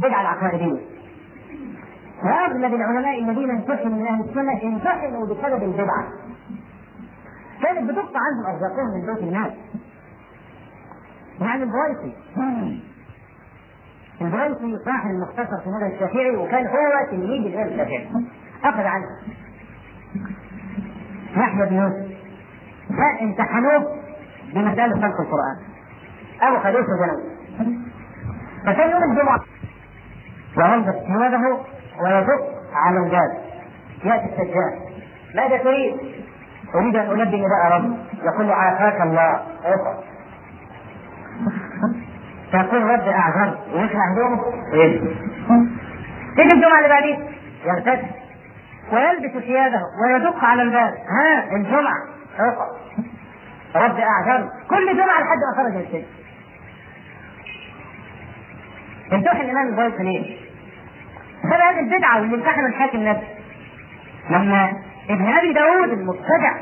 البدعه العقائدية. واغلب العلماء الذين امتحنوا من أهل السنة امتحنوا بسبب البدعه كانت بتقطع عنهم أرزاقهم من بيت المال. يعني البويسي البويسي صاحب المختصر في مذهب الشافعي وكان هو تلميذ الإمام الشافعي. أخذ عنه. يحيى بن يوسف. فامتحنوه بمسألة خلق القرآن. أو خليفة جنوب فكان يوم الجمعة. وينبت ثيابه ويدق على الباب يأتي السجاد ماذا تريد؟ أريد أن ألبي نداء رب. يقول عافاك الله. اقرأ فيقول رب أعذر ويخلع هدومه ويلبس تيجي الجمعة اللي بعدين. يغتسل ويلبس ثيابه ويدق على الباب. ها الجمعة. اقرأ رب أعذر كل جمعة لحد ما خرج السجن. امتحن الإمام البيض ليه؟ هذه البدعة واللي امتحن الحاكم نفسه. لما ابن أبي داود المبتدع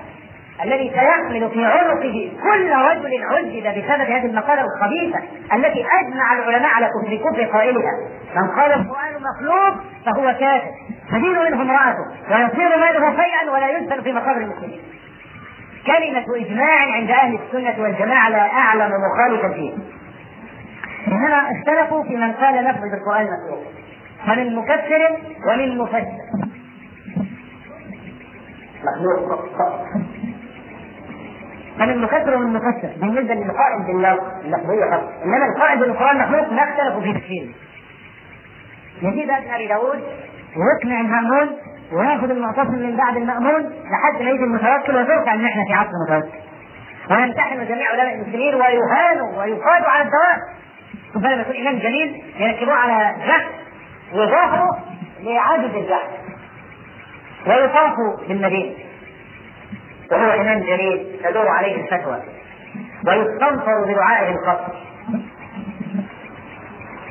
الذي سيحمل في عنقه كل رجل عذب بسبب هذه المقالة الخبيثة التي أجمع العلماء على كفر كفر قائلها من قال القرآن مخلوق فهو كافر تدين منه امرأته ويصير ماله شيئا ولا يدفن في مقابر المسلمين. كلمة إجماع عند أهل السنة والجماعة لا أعلم مخالفا فيه. إنما اختلفوا في من قال لفظ القرآن مخلوق فمن مكفر ومن مفسر. مخلوق. فمن مكفر ومن مفسر. بالنسبة للقائل باللفظية فقط إنما القائل بالقرآن مخلوق ما اختلفوا في تفسيره يزيد ابن أبي داود ويقنع المأمون ويأخذ المعتصم من بعد المأمون لحد ما يجي المتوكل وترفع أن إحنا في عصر المتوكل. ويمتحن جميع علماء المسلمين ويهانوا ويقادوا على الدوام. ثم لما يكون إمام جليل يركبوه على جحش وظهره لعاجز الجحش ويطاف بالمدينة وهو إمام جليل تدور عليه الفتوى. ويستنصر بدعائه القصر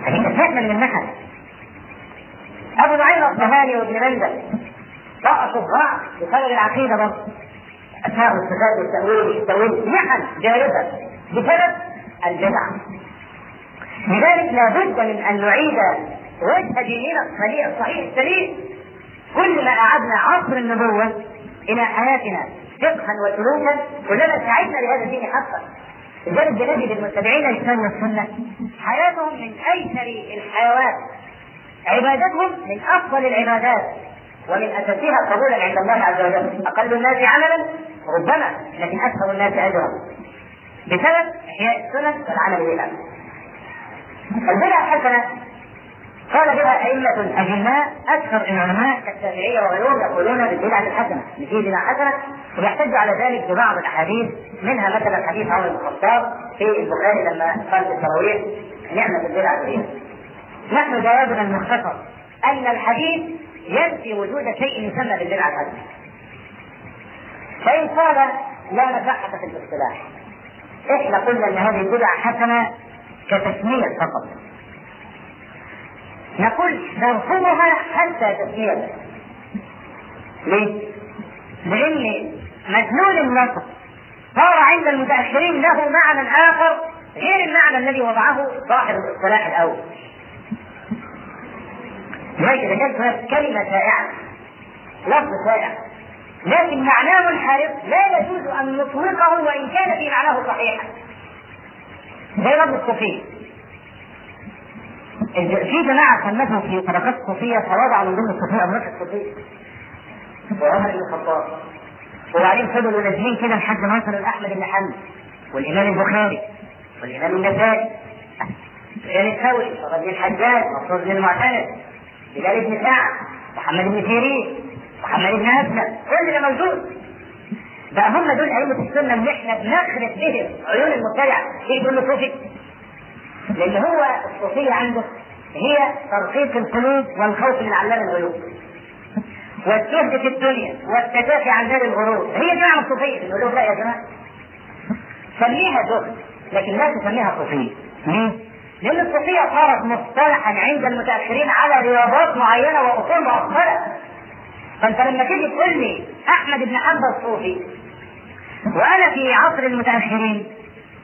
هذه كانت من النحل أبو نعيم الاصبهاني وابن منذر رأسوا الضعف بسبب العقيدة برضه اسماء الصفات والتأويل والتاويل نحن جارفه بسبب البدع. لذلك لابد من أن نعيد وجه ديننا الصحيح الصحيح السليم كل ما أعدنا عصر النبوة إلى حياتنا فقها وسلوكا كلما سعدنا لهذا الدين حقا. لذلك بنجد المتبعين للكتاب والسنة حياتهم من أيسر الحيوات عبادتهم من أفضل العبادات ومن أساسها قبولا عند الله عز وجل. أقل الناس عملا؟ ربما لكن أكثر الناس أجرا. بسبب إحياء السنن والعمل بها البدع الحسنه قال بها أئمة أجلاء أكثر العلماء كالشافعية وغيرهم يقولون بالبدعة الحسنة، في بدعة حسنة ويحتج على ذلك ببعض الأحاديث منها مثلا حديث عمر بن الخطاب في البخاري لما قال في التراويح نعمة البدعة هي. نحن جوابنا المختصر أن الحديث ينفي وجود شيء يسمى بالبدعة الحسنة. فإن قال لا مشقة في الاصطلاح إحنا قلنا إن هذه البدعة حسنة كتسمية فقط نقول نرفضها حتى تسمية ليه؟ لأن مدلول النصر صار عند المتأخرين له معنى آخر غير المعنى الذي وضعه صاحب الاصطلاح الأول. لذلك كانت كلمة شائعة لفظ شائع لكن معناه منحرف لا يجوز أن نطلقه وإن كان في معناه صحيحا. زي لفظ الصوفية في جماعة صنفوا في طبقات الصوفية فوضعوا من ضمن الصوفية أمراض الصوفية وعمر بن الخطاب. وبعدين فضلوا نازلين كده لحد ما وصلوا لأحمد بن حنبل والإمام البخاري والإمام النسائي. سفيان الثوري وابن بن الحجاج مصروف بن المعتمد بلال بن سعد محمد بن سيرين محمد بن أسلم. كل ده موجود. بقى هم دول أئمة السنة اللي إحنا بنخرب بهم عيون المبتدع إيه دول صوفي. لأن هو الصوفية عنده هي ترقيق القلوب والخوف من علام الغيوب. والزهد في الدنيا والتدافع عن دار الغرور. هي دي معنى الصوفية. نقول لهم لا يا جماعة. سميها زهد لكن لا تسميها صوفية. ليه؟ لأن الصوفية صارت مصطلحا عند المتأخرين على رياضات معينة وأصول مؤخرة. فأنت لما تيجي تقول لي أحمد بن حنبل صوفي وأنا في عصر المتأخرين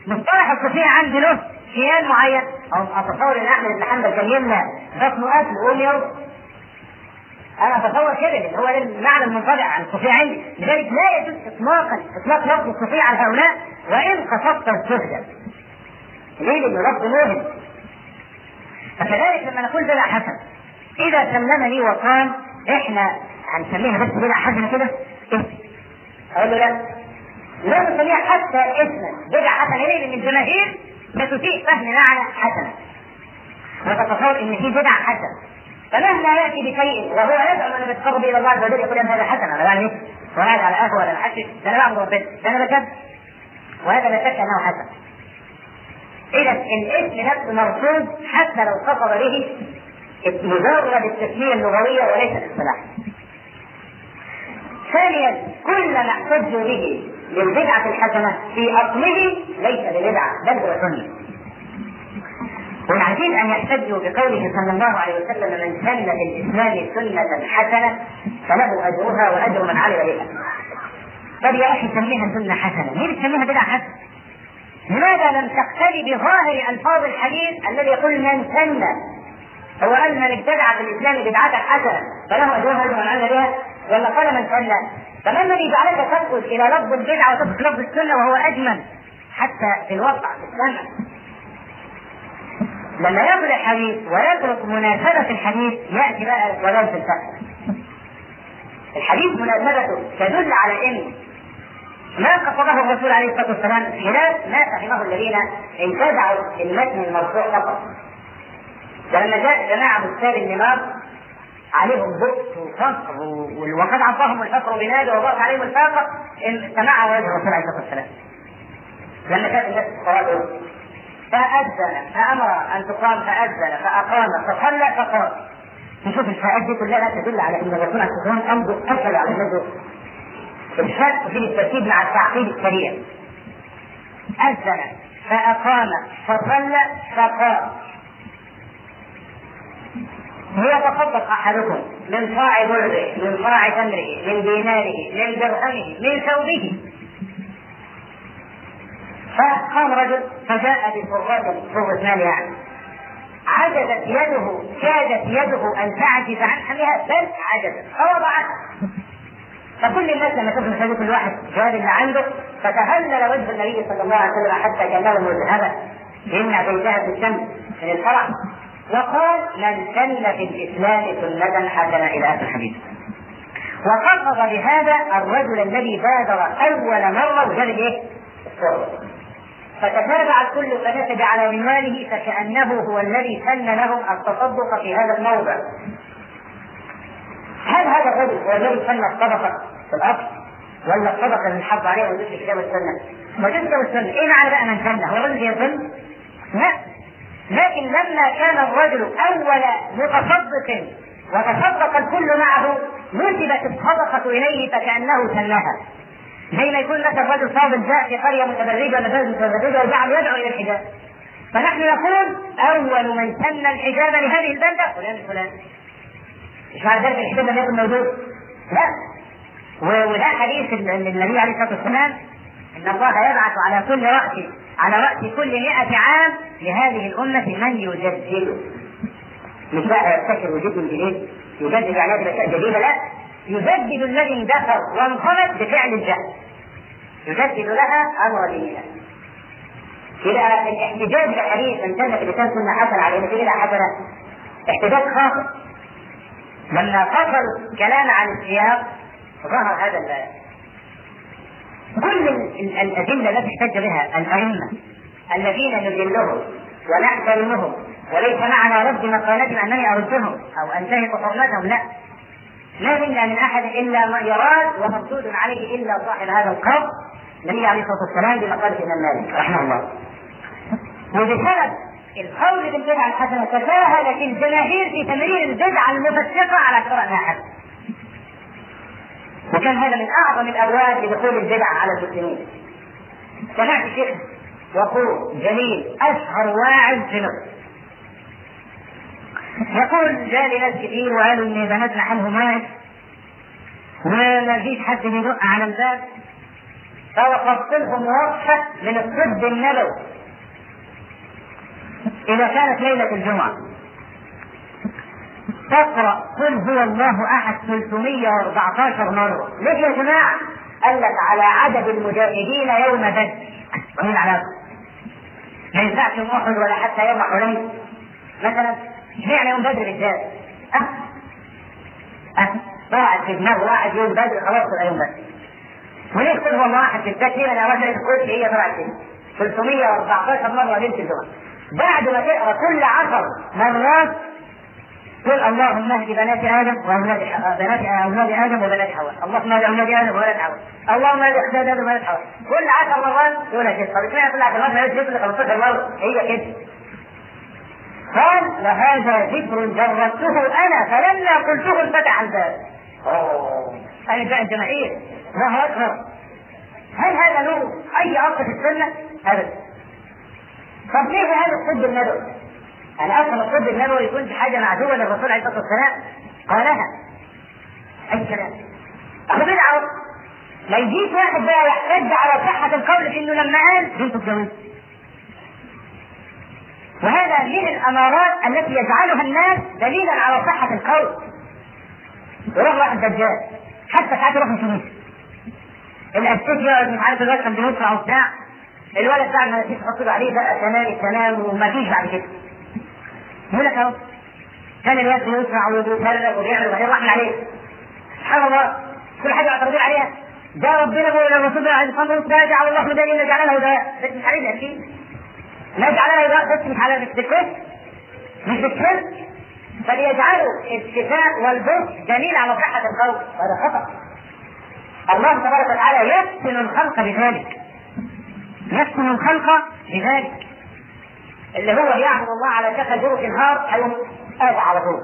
مصطلح الصوفية عندي له كيان معين. أو أتصور إن أحمد بن حنبل كان يمنع بطنه اكل ويقوم يوم أنا أتصور كده لأن هو المعنى المنطبع عن الصوفيه عندي لذلك لا يجوز اطلاقا إطلاق لفظ الصوفيه على هؤلاء وإن قصدت الزهد ليه؟ لأنه لفظ موهم فكذلك لما نقول بدع حسن إذا سلم لي وقال إحنا هنسميها بس بدع حسنه كده إيه؟ أقول له لا. لا نسميها حتى اسما. بدع حسنه ليه؟ لأن الجماهير بتسيء فهم معنى حسنه وتتصور إن في بدع حسنه فمهما يأتي بشيء وهو يدعو ان يتقرب إلى الله عز وجل يقول إن هذا حسن أنا بعمل إيه؟ وقاعد على قهوه ولا محشش ده أنا بعبد ربنا ده أنا بكذب وهذا لا شك أنه حسن. إذا الاسم نفسه مرفوض حتى لو قصد به مجرد التسمية اللغوية وليس الاصطلاح. ثانيا كل ما احتج به للبدعة الحسنة في أصله ليس ببدعه بل هو. وعايزين أن يحتجوا بقوله صلى الله عليه وسلم من سن في الاسلام سنة حسنة فله أجرها وأجر من عمل بها. طب يا أخي سميها سنة حسنة، ليه بتسميها بدعة حسنة؟ لماذا لم تقتدي بظاهر ألفاظ الحديث الذي يقول من سن هو قال من ابتدع في الاسلام بدعة حسنة فله أجرها اجر من عمل بها ولا قال من سن فما الذي جعلك تدخل إلى لفظ البدعة وتترك لفظ السنة وهو أجمل حتى في الوقع في السمع لما ياخذ الحديث ويترك مناسبة الحديث يأتي بقى ولو في الفهم. الحديث مناسبته تدل على إن ما قصده الرسول عليه الصلاة والسلام خلاف ما فهمه الذين انتزعوا المتن المرفوع فقط. ولما جاء جماعة بستان النمار عليهم بؤس وفقر وقد عصاهم الفقر بنادى وضاق عليهم الفاقة سمعها وجه الرسول عليه الصلاة والسلام. لما كانت الناس الصلاه فأذن فأمر أن تقام فأذن فأقام فصلى فقام نشوف الفاءات دي كلها تدل على أن الرسول عليه الصلاة والسلام أمره أكد على النبي. الفرق في الترتيب مع التعقيد السريع. أذن فأقام فصلى فقام ليتصدق أحدكم من صاع برده من صاع تمره من ديناره من درهمه من ثوبه. فقام رجل فجاء بفرغة فرغة مال يعني. عجزت يده كادت يده أن تعجز عن حملها بل عجزت. فوضعتها فكل الناس لما تشوف شهادة كل واحد جواب اللي عنده فتهلل وجه النبي صلى الله عليه وسلم حتى كانه مذهبا يمنع بيتها في الشمس من الفرح. وقال من سن في الإسلام سنة حسنة إلى آخر الحديث وقصد بهذا الرجل الذي بادر أول مرة وجاب إيه؟ فتتابع الكل فنتج على منواله فكأنه هو الذي سن لهم التصدق في هذا الموضع. هل هذا الرجل هو الذي سن الصدقة في الأصل؟ ولا الصدقة اللي حط عليها وجود في الكتاب والسنة؟ وجود الكتاب والسنة، إيه معنى بقى من سن؟ هو الرجل يظن؟ لا. لكن لما كان الرجل أول متصدق وتصدق الكل معه نسبت الصدقة إليه فكأنه سنها. زي ما يكون مثلا رجل فاضل جاء في قرية متبرجة ولا بلد متبرجة وجعل يدعو إلى الحجاب. فنحن نقول أول من سن الحجاب لهذه البلدة فلان فلان. مش معنى ذلك الحجاب لم يكن موجود. لا. وده حديث النبي عليه الصلاة والسلام إن الله يبعث على كل راس على رأس كل 100 عام لهذه الأمة من يجدد. مش بقى يبتكر وجود جديد؟ يجدد يعني هذه الأشياء جديده لا. يجدد الذي اندثر وانقرض بفعل الجهل يجدد لها أمر دينها يبقى الاحتجاج بحديث من سنة لسان حسنة على ان في حسنة احتجاج خاطئ لما فصل كلام عن السياق ظهر هذا الباب. كل الأدلة التي احتج بها الأئمة الذين نجلهم ونحترمهم وليس معنى رد مقالتهم أنني أردهم أو أنتهك حرمتهم لا ما منا من أحد إلا ما يراد ومردود عليه إلا صاحب هذا القبر النبي عليه الصلاة والسلام بمقالة الإمام مالك رحمه الله. وبسبب القول بالبدعه الحسنه تساهلت الجماهير في تمرير البدعه المفسقة على اعتبار انها حسنه. وكان هذا من أعظم الابواب لدخول البدعه على المسلمين. سمعت شيخ وقور جليل أشهر واعظ في مصر يقول جاء ناس كتير وقالوا ان بناتنا حالهم واقف وما فيش حد بيدق على الباب. فوقفت لهم وقفة من الطب النبوي. إذا كانت ليلة الجمعة. تقرأ قل هو الله أحد 314 مرة. ليش يا جماعة؟ قال لك على عدد المجاهدين يوم بدر ومن على ما ينفعش يوم احد ولا حتى يوم حنين مثلا اشمعنى يوم بدر بالذات؟ أه؟ أه؟ في دماغ واحد يوم بدر خلاص تبقى يوم بدر. وليه كل هو واحد في التكفير أنا رجل الكرسي هي طلعت كده 314 مرة ليله الجمعه بعد ما تقرأ كل عشر مرات قل اللهم اهد بنات آدم واولاد بنات أولاد آدم وبنات حواء، اللهم اهد أولاد آدم وبنات حواء، اللهم اهد أولاد آدم وبنات حواء، كل عشر مرات يقول كده، طب اشمعنى كل عشر مرات ما يقولش كل 15 مره؟ هي كده. قال وهذا ذكر جربته أنا فلما قلته انفتح الباب. اوه هذه بقى الجماهير الله اكبر. هل هذا له اي اصل في السنة؟ ابدا. طب ليه هذا الطب النبوي؟ أنا أفهم الطب النبوي يكون في حاجة معدومة للرسول عليه الصلاة والسلام؟ قالها. أي كلام؟ أهو بدعة ما يجيش واحد بقى يحتج على صحة القول في إنه لما قال بنت الجواز وهذا من الأمارات التي يجعلها الناس دليلا على صحة القول. يروح واحد دجال. حتى ساعات يروح الكنيسة الأستيك يقعد مش عارف الواد كان بينصر أو بتاع. الولد ما تيجي تحط له عليه بقى تمام التمام وما فيش بعد كده. لك أهو. كان الواد يسمع ويتهرب ويعمل وبعدين رحمة عليه. سبحان الله. كل حاجة معترضين عليها. ده ربنا بيقول للرسول عليه الصلاه والسلام ما جعل الله هدى إلا جعل له هدايا بس مش عليه أكيد ما جعل له هدايا بس مش الكفر مش بالكفر؟ فليجعلوا الشفاء والبر دليل على صحة القول هذا خطأ. الله تبارك وتعالى يحسن الخلق بذلك. يحسن الخلق بذلك. اللي هو يعبد الله على شكل جرس النهار هيقوم آذى على طول.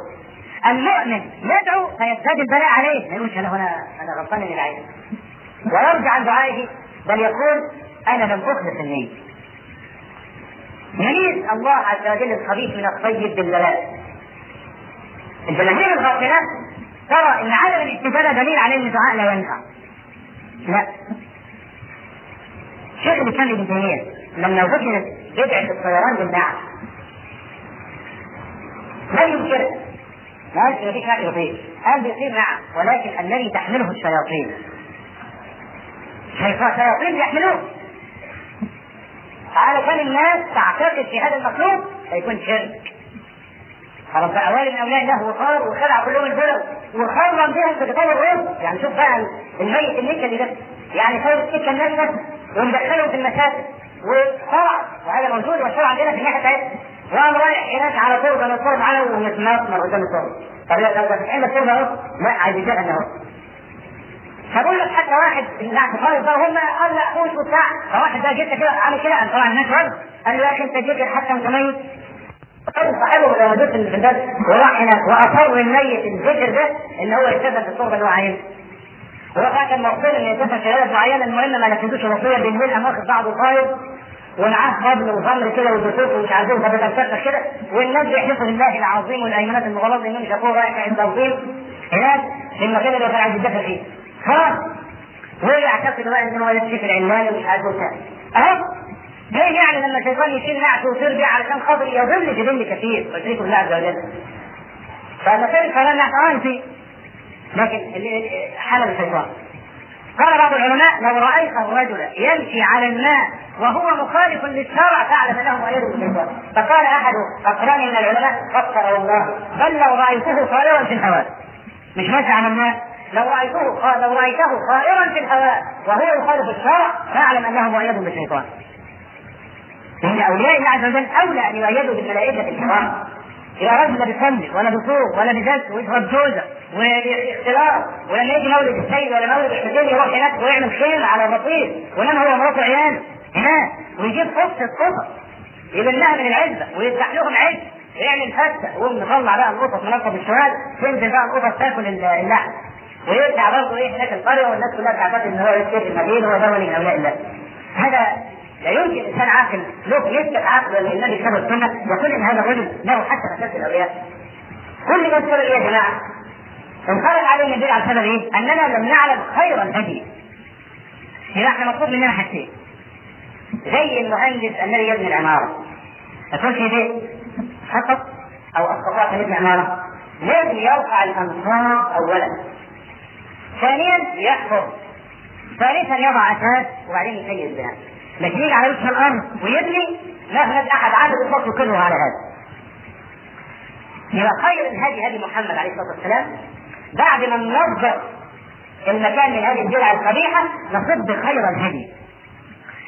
المؤمن يدعو فيزداد البلاء عليه. ما يقولش أنا أنا أنا غلطان اني العين ويرجع عن دعائه بل يقول أنا لم أخلص النية. يميز الله عز وجل الخبيث من الطيب بالبلاء الجماهير الغافلة ترى إن عدم الاستجابة دليل على إن الدعاء لا ينفع. لا. شيخ الاسلام ابن تيمية لما وجدت بدعة الطيران بالنعم لا ينكر ما مفيش نعم يطير قال بيطير نعم ولكن الذي تحمله الشياطين. شياطين يحملوه؟ على كان الناس تعتقد في هذا المخلوق فيكون شرك. خلاص بقى والد من الله وخار وخلع كلهم البلد وخرم بهم في كتاب الرز يعني شوف بقى الميت النكدي ده. يعني خير السكه الناس ومدخلهم في المساجد. وشرع وهذا موجود والشرع عندنا في الناحية الثانية. وقام رايح هناك على طول أنا الصور معاه ومتنطر قدام الصور طب لا طب عند الصور أهو. لا عايز يجهل أهو. فبقول لك حتى واحد اللي خالص ده هم قال لا خوش وبتاع فواحد ده جيت كده عامل كده طبعا الناس رد قال له يا أخي أنت جيت حتى انت ميت صاحبه لما دوت في البلد وراح هناك. وأصر الميت الذكر ده إن هو يكتفى في الصورة اللي هو عايزها هو كان مقصود إن يكتفى شهادات معينه المهم ما نفذوش الوصيه بالليل قام واخد بعضه طاير ومعاه قبل وخمر كده ودسوس ومش عارفين. طب تفتح كده. والناس بيحلفوا بالله العظيم والايمانات المغلظة إنهم شافوه رايح عند توصيل هناك في المكان اللي كان عايز يدافع فيه. خلاص ويعتقد بقى ان هو يكشف العلمان ومش عارف وبتاع. اهو ليه يعني لما الشيطان يشيل نعش ويصير بيه علشان خاطر يضل في كثير؟ ويشرك بالله عز وجل فمثل فلا نعتقد فيه لكن حلب الشيطان قال بعض العلماء لو رأيت الرجل يمشي على الماء وهو مخالف للشرع فاعلم أنه مؤيد بالشيطان فقال أحد أقراني من العلماء فكر والله بل لو رأيته طائرا في الهواء. مش ماشي على الماء. لو رأيته لو رأيته طائرا في الهواء وهو يخالف الشرع فأعلم أنه مؤيد بالشيطان لأن أولياء الله عز وجل أولى ان يؤيدوا بالملائكه الكرام يا رجل بيصلي ولا بيصوم ولا بيجلس ويشرب جوزة واختلاط ولما يجي مولد السيد ولا مولد الحسين يروح هناك ويعمل خير على الرصيف وينام هو ومراته وعياله هناك ويجيب قصه قصص يبلها من العزبه ويفتح لهم عز ويعمل فتة. ويقوم مطلع بقى القطط منصب الشمال تنزل بقى القطط تاكل اللحم. ويرجع برضه إيه هناك القرية والناس كلها تعتقد إن هو يسكت المدينة وهو ولي من الله. هذا لا يمكن إنسان عاقل له يثبت عقله للنبي كتاب السنة يقول إن هذا الرجل له حتى مساس الأولياء. كل ما سبب إيه يا جماعة؟ انخرج عليه النبي على سبب إيه؟ أننا لم نعلم خير الهدي يبقى إحنا مطلوب مننا حاجتين. زي المهندس الذي يبني العمارة. ما تقولش إيه؟ خطط أو استطاع تبني عماره لازم يرفع الانصار اولا. ثانيا يحفر ثالثا يضع أساس. وبعدين يسير البناء لكن يجي على وجه الأرض ويبني لا يوجد أحد عامل الفصل كله على هذا. يبقى خير الهدي هدي محمد عليه الصلاة والسلام. بعد ما ننظر المكان من هذه البدع القبيحة نصب خير الهدي.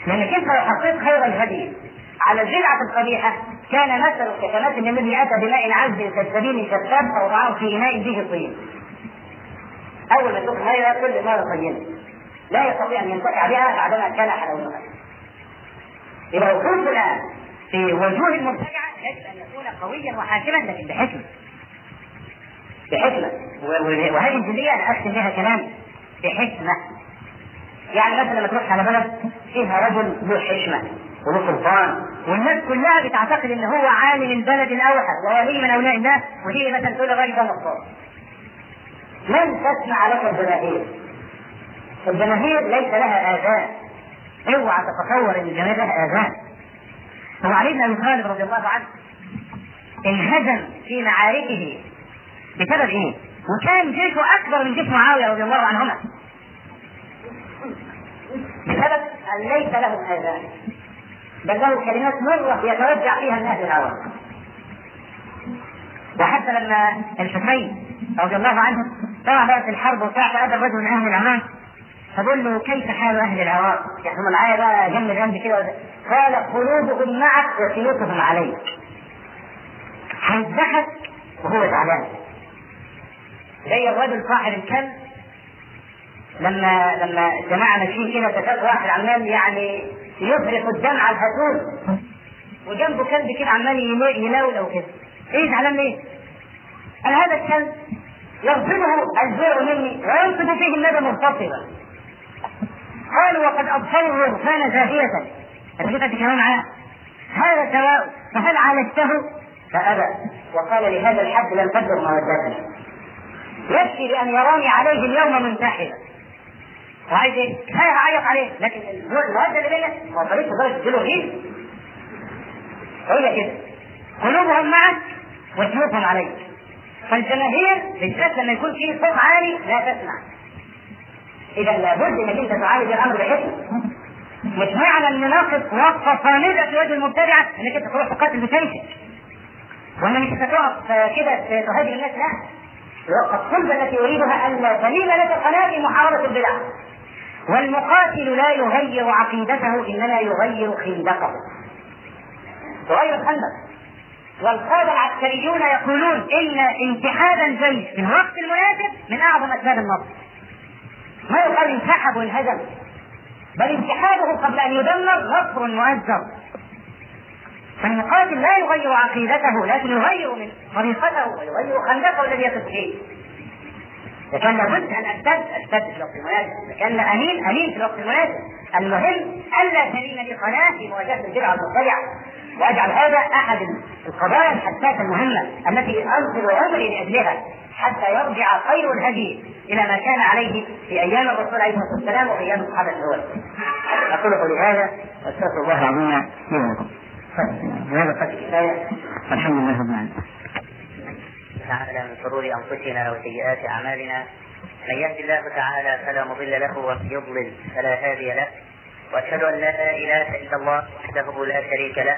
لانك انت لو حطيت خير الهدي؟ على البدعه القبيحة كان مثل كمثل الذي أتى بماء عذب كالسبيل شتات فوضعه في إناء فيه طين. أول ما تدخل هذا كل مرة طينه لا يستطيع أن ينتفع بها بعدما كان حلاوتها يبقى وقوفنا في وجوه المبتدعة يجب أن يكون قويا وحاكما لكن بحكمة. بحكمة. وهذه الجزئية أنا اختم بها كلام بحكمة. يعني مثلا لما تروح على بلد فيها رجل ذو حشمه وله سلطان والناس كلها بتعتقد ان هو عالم البلد الأوحد وولي من أولياء الله وهي مثلا تقول الراجل ده نصاب لن تسمع لك الجماهير. الجماهير ليس لها آذان. اوعى تتصور إن الجماهير لها آذان. هو علي بن أبي طالب رضي الله عنه انهزم في معاركه بسبب إيه؟ وكان جيشه أكبر من جيش معاوية رضي الله عنهما. بسبب أن ليس له آذان بل له كلمات مرة يتوجع فيها الناس الهوى وحتى لما الحسين رضي الله عنه طلع بقى في الحرب وبتاع فقابل رجل من أهل العمان فبقول له كيف حال أهل العراق؟ يعني هم معايا بقى جنب جنب كده قال قلوبهم معك وسيوفهم عليك. هيضحك وهو زعلان. زي الرجل صاحب الكلب لما لما الجماعه ماشيين كده تشاف واحد عمال يعني يفرق الدمع الهتوف وجنبه كلب كده عمال يلولو كده. إيه زعلان ليه؟ قال هذا الكلب يغضبه الجوع مني وينفذ فيه الندى مغتصبا قالوا وقد ابصروا الغرفان زاهية. الرفقة كمان معاه هذا سواء فهل عالجته؟ فأبى. وقال لهذا الحد لم تبلغ مودتنا يكفي بأن يراني عليه اليوم منتحرا وعايز إيه؟ كفاية هعيط عليه. لكن الموده اللي بيننا هو طريق درجه كيلو غير كده. قلوبهم معك وسيوفهم عليك. فالجماهير بالذات لما يكون في صوت عالي لا تسمع. إذا لابد إنك أنت تعالج الأمر بحكمه مش معنى ان نقف وقفه صامدة في وجه المبتدعه إنك أنت تروح تقاتل بسيفك ولا مش هتقف كده تهاجم الناس لا. الوقفه الصلبة التي اريدها ان لا تميل لك قناه محاربة البدع. والمقاتل لا يغير عقيدته إنما يغير خندقه يغير الخندق والقادة العسكريون يقولون إن انتحاد الجيش في الوقت المناسب من أعظم أسباب النصر ما يقال انسحب وانهزم بل انتحاده قبل أن يدمر نصر مؤزر. فالمقاتل لا يغير عقيدته لكن يغير من طريقته ويغير خندقه الذي يقف فيه فكان لابد أن اشتد اشتد في الوقت المناسب. كان امين أمين في الوقت المناسب. المهم الا تلين لي قناه في مواجهة البدعه المبتدعه وأجعل هذا أحد القضايا الحساسه المهمة التي انصر عمري لأجلها حتى يرجع خير الهدي إلى ما كان عليه في أيام الرسول عليه الصلاة والسلام وفي أيام الصحابه الأول. أقول قولي هذا وأستغفر الله العظيم لي ولكم. بهذا القدر كفايه والحمد لله رب العالمين. تعالى من شرور أنفسنا وسيئات أعمالنا من يهد الله تعالى فلا مضل له ومن يضلل فلا هادي له وأشهد أن لا إله إلا الله وحده لا شريك له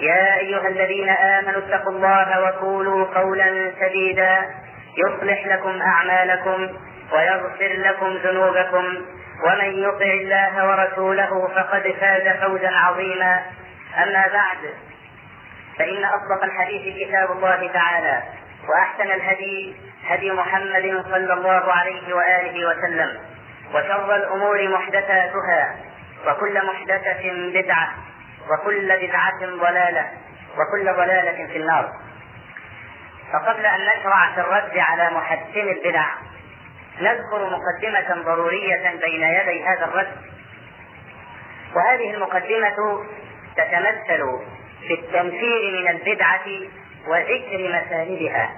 يا أيها الذين آمنوا اتقوا الله وقولوا قولا سديدا. يصلح لكم أعمالكم ويغفر لكم ذنوبكم. ومن يطع الله ورسوله فقد فاز فوزا عظيما. أما بعد فإن أصدق الحديث كتاب الله تعالى وأحسن الهدي هدي محمد صلى الله عليه وآله وسلم وشر الأمور محدثاتها وكل محدثة بدعة وكل بدعة ضلالة وكل ضلالة في النار. فقبل أن نشرع في الرد على محسن البدع نذكر مقدمة ضرورية بين يدي هذا الرد. وهذه المقدمة تتمثل في التنفير من البدعة وذكر مسالبها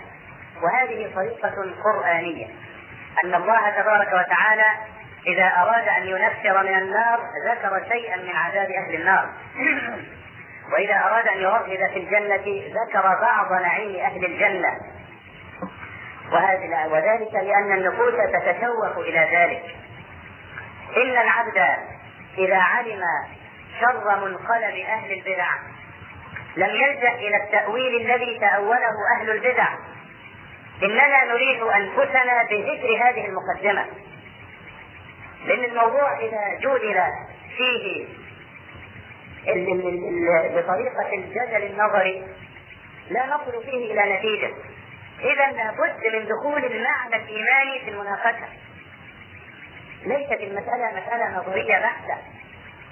وهذه طريقة قرآنية. أن الله تبارك وتعالى إذا أراد أن ينفر من النار ذكر شيئا من عذاب أهل النار. وإذا أراد أن يرغب في الجنة ذكر بعض نعيم أهل الجنة. وذلك لأن النفوس تتشوق إلى ذلك. إن العبد إذا علم شر منقلب أهل البدع لم يلجأ إلى التأويل الذي تأوله أهل البدع. إننا نريد أنفسنا بذكر هذه المقدمة. لأن الموضوع إذا جودل فيه بطريقة الجدل النظري لا نصل فيه إلى نتيجة. إذا لابد من دخول المعنى الإيماني في المناقشة. ليست المسألة مسألة نظرية بحتة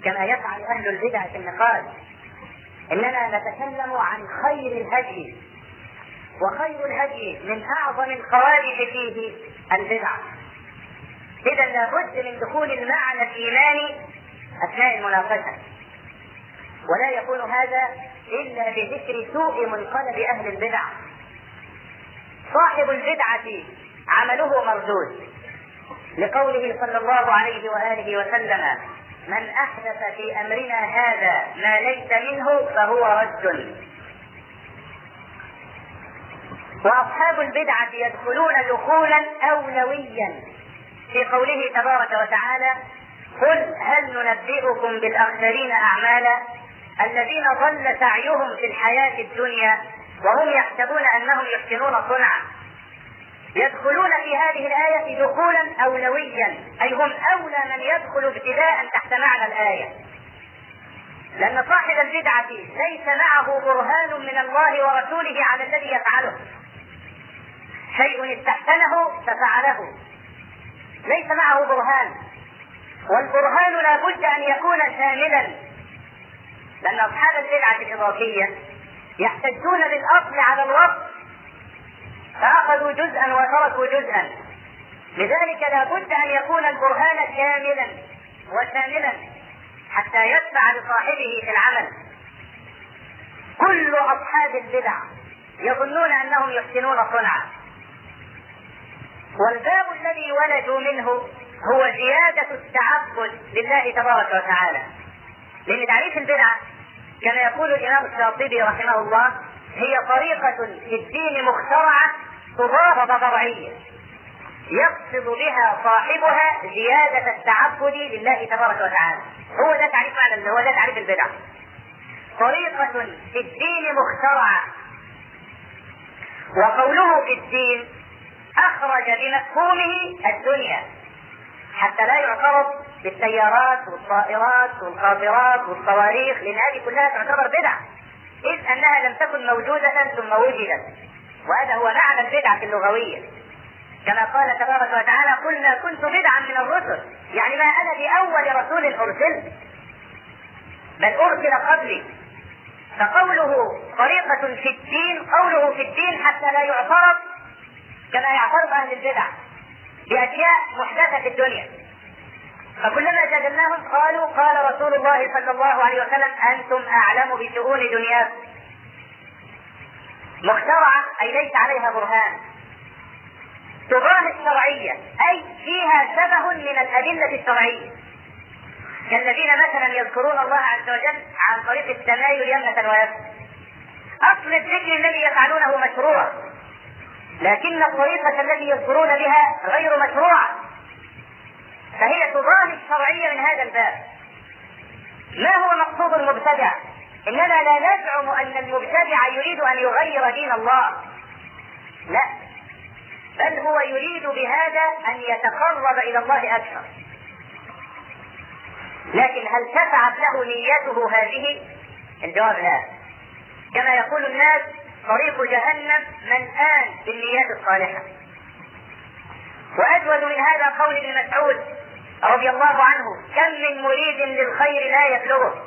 كما يفعل أهل البدع في النقاش. إننا نتكلم عن خير الهدي وخير الهدي من أعظم القوادح فيه البدع. إذا لابد من دخول المعنى الإيماني أثناء المناقشة ولا يكون هذا إلا بذكر سوء منقلب أهل البدع. صاحب البدعة عمله مردود. لقوله صلى الله عليه وآله وسلم من أحدث في أمرنا هذا ما ليس منه فهو رد. وأصحاب البدعة يدخلون دخولا أولويا. في قوله تبارك وتعالى قل هل ننبئكم بالأخسرين أعمالا الذين ضل سعيهم في الحياة الدنيا وهم يحسبون أنهم يحسنون صنعا. يدخلون في هذه الآية دخولا أولويا أي هم أولى من يدخل ابتداء تحت معنى الآية. لأن صاحب البدعة ليس معه برهان من الله ورسوله على الذي يفعله. شيء استحسنه ففعله. ليس معه برهان. والبرهان لا بد أن يكون شاملا لأن أصحاب البدعة الإضافية يحتجون بالأصل على الوصف فأخذوا جزءا وتركوا جزءا. لذلك لا بد أن يكون البرهان كاملا وشاملا حتى يدفع لصاحبه في العمل. كل أصحاب البدع يظنون أنهم يحسنون صنعا. والباب الذي ولدوا منه هو زيادة التعبد لله تبارك وتعالى. لأن تعريف البدعة كما يقول الإمام الشاطبي رحمه الله هي طريقة في الدين مخترعة تضاف طبيعية يقصد بها صاحبها زيادة التعبد لله تبارك وتعالى. هو ده تعريف معنى هو ده تعريف البدع طريقة في الدين مخترعة. وقوله في الدين أخرج بمفهومه الدنيا. حتى لا يعترض بالسيارات والطائرات والقاطرات والصواريخ لأن هذه كلها تعتبر بدع إذ أنها لم تكن موجودة ثم وجدت. وهذا هو معنى البدعة اللغوية. كما قال تبارك وتعالى قل ما كنت بدعا من الرسل. يعني ما أنا بأول رسول أرسلت بل أرسل قبلي. فقوله طريقة في الدين قوله في الدين حتى لا يعترض كما يعترض أهل البدع بأشياء محدثة في الدنيا. فكلما جادلناهم قالوا قال رسول الله صلى الله عليه وسلم أنتم أعلم بشؤون دنياكم. مخترعة أي ليس عليها برهان. تضاهي الشرعية. أي فيها شبه من الأدلة الشرعية. كالذين مثلا يذكرون الله عز وجل عن طريق التمايل يمنة ويسرا أصل الذكر الذي يفعلونه مشروع. لكن الطريقة التي يذكرون بها غير مشروعة. فهي تضاهي الشرعية من هذا الباب. ما هو مقصود المبتدع؟ إننا لا نزعم أن المبتدع يريد أن يغير دين الله. لا. بل هو يريد بهذا أن يتقرب إلى الله أكثر. لكن هل شفعت له نيته هذه؟ الجواب لا. كما يقول الناس طريق جهنم ملآن بالنيات الصالحة. وأجود من هذا قول ابن مسعود رضي الله عنه كم من مريد للخير لا يبلغه.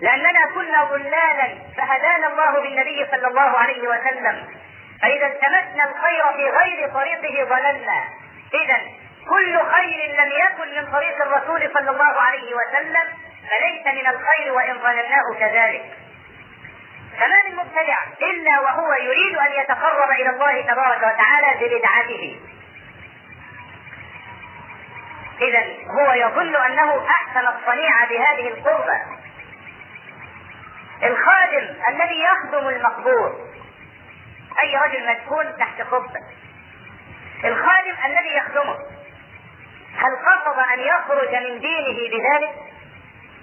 لأننا كنا ضلالا فهدانا الله بالنبي صلى الله عليه وسلم. فإذا التمسنا الخير في غير طريقه ضللنا إذا كل خير لم يكن من طريق الرسول صلى الله عليه وسلم فليس من الخير وإن ظنناه كذلك. فما من مبتدع إلا وهو يريد أن يتقرب إلى الله تبارك وتعالى ببدعته. إذا هو يظن أنه أحسن الصنيع بهذه القربة. الخادم الذي يخدم المقبور أي رجل مسكون تحت قبة الخادم الذي يخدمه هل قصد أن يخرج من دينه بذلك؟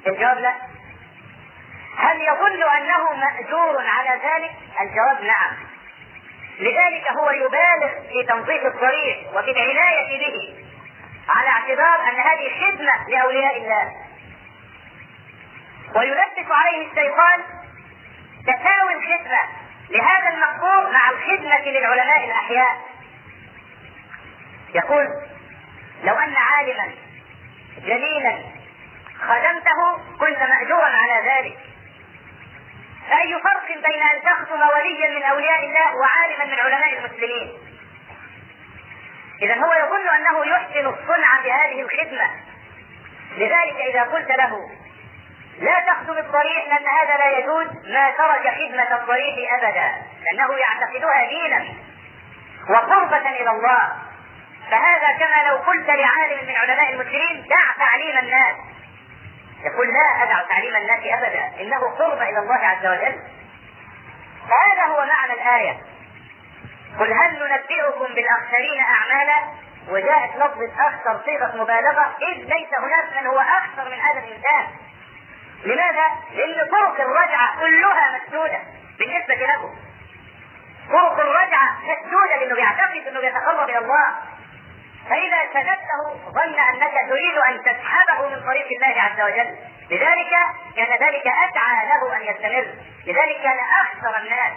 الجواب لا. هل يظن أنه مأجور على ذلك؟ الجواب نعم. لذلك هو يبالغ في تنظيف الطريق وفي العناية به على اعتبار أن هذه خدمة لأولياء الله. ويلبس عليه الشيطان تساوي الخدمة. لهذا المقبور مع الخدمة للعلماء الأحياء. يقول لو أن عالما جليلا خدمته كنت مأجورا على ذلك. فأي فرق بين أن تخدم وليا من أولياء الله وعالما من علماء المسلمين؟ إذا هو يظن أنه يحسن الصنع بهذه الخدمة. لذلك إذا قلت له لا تخدم الطريق لأن هذا لا يجوز ما ترك خدمة الطريق أبدا لأنه يعتقدها دينا وقربة إلى الله. فهذا كما لو قلت لعالم من علماء المسلمين دع تعليم الناس. يقول لا أدع تعليم الناس أبدا إنه قرب إلى الله عز وجل. فهذا هو معنى الآية. قل هل ننبئكم بالأخسرين أعمالا؟ وجاءت لفظة أخسر صيغة مبالغة إذ ليس هناك من هو أخسر من هذا الإنسان. لماذا؟ لأن طرق الرجعة كلها مسدودة بالنسبة له. طرق الرجعة مسدودة لأنه بيعتقد أنه بيتقرب إلى الله. فإذا سددته ظن أنك تريد أن تسحبه من طريق الله عز وجل. لذلك كان ذلك أدعى له أن يستمر. لذلك كان أخسر الناس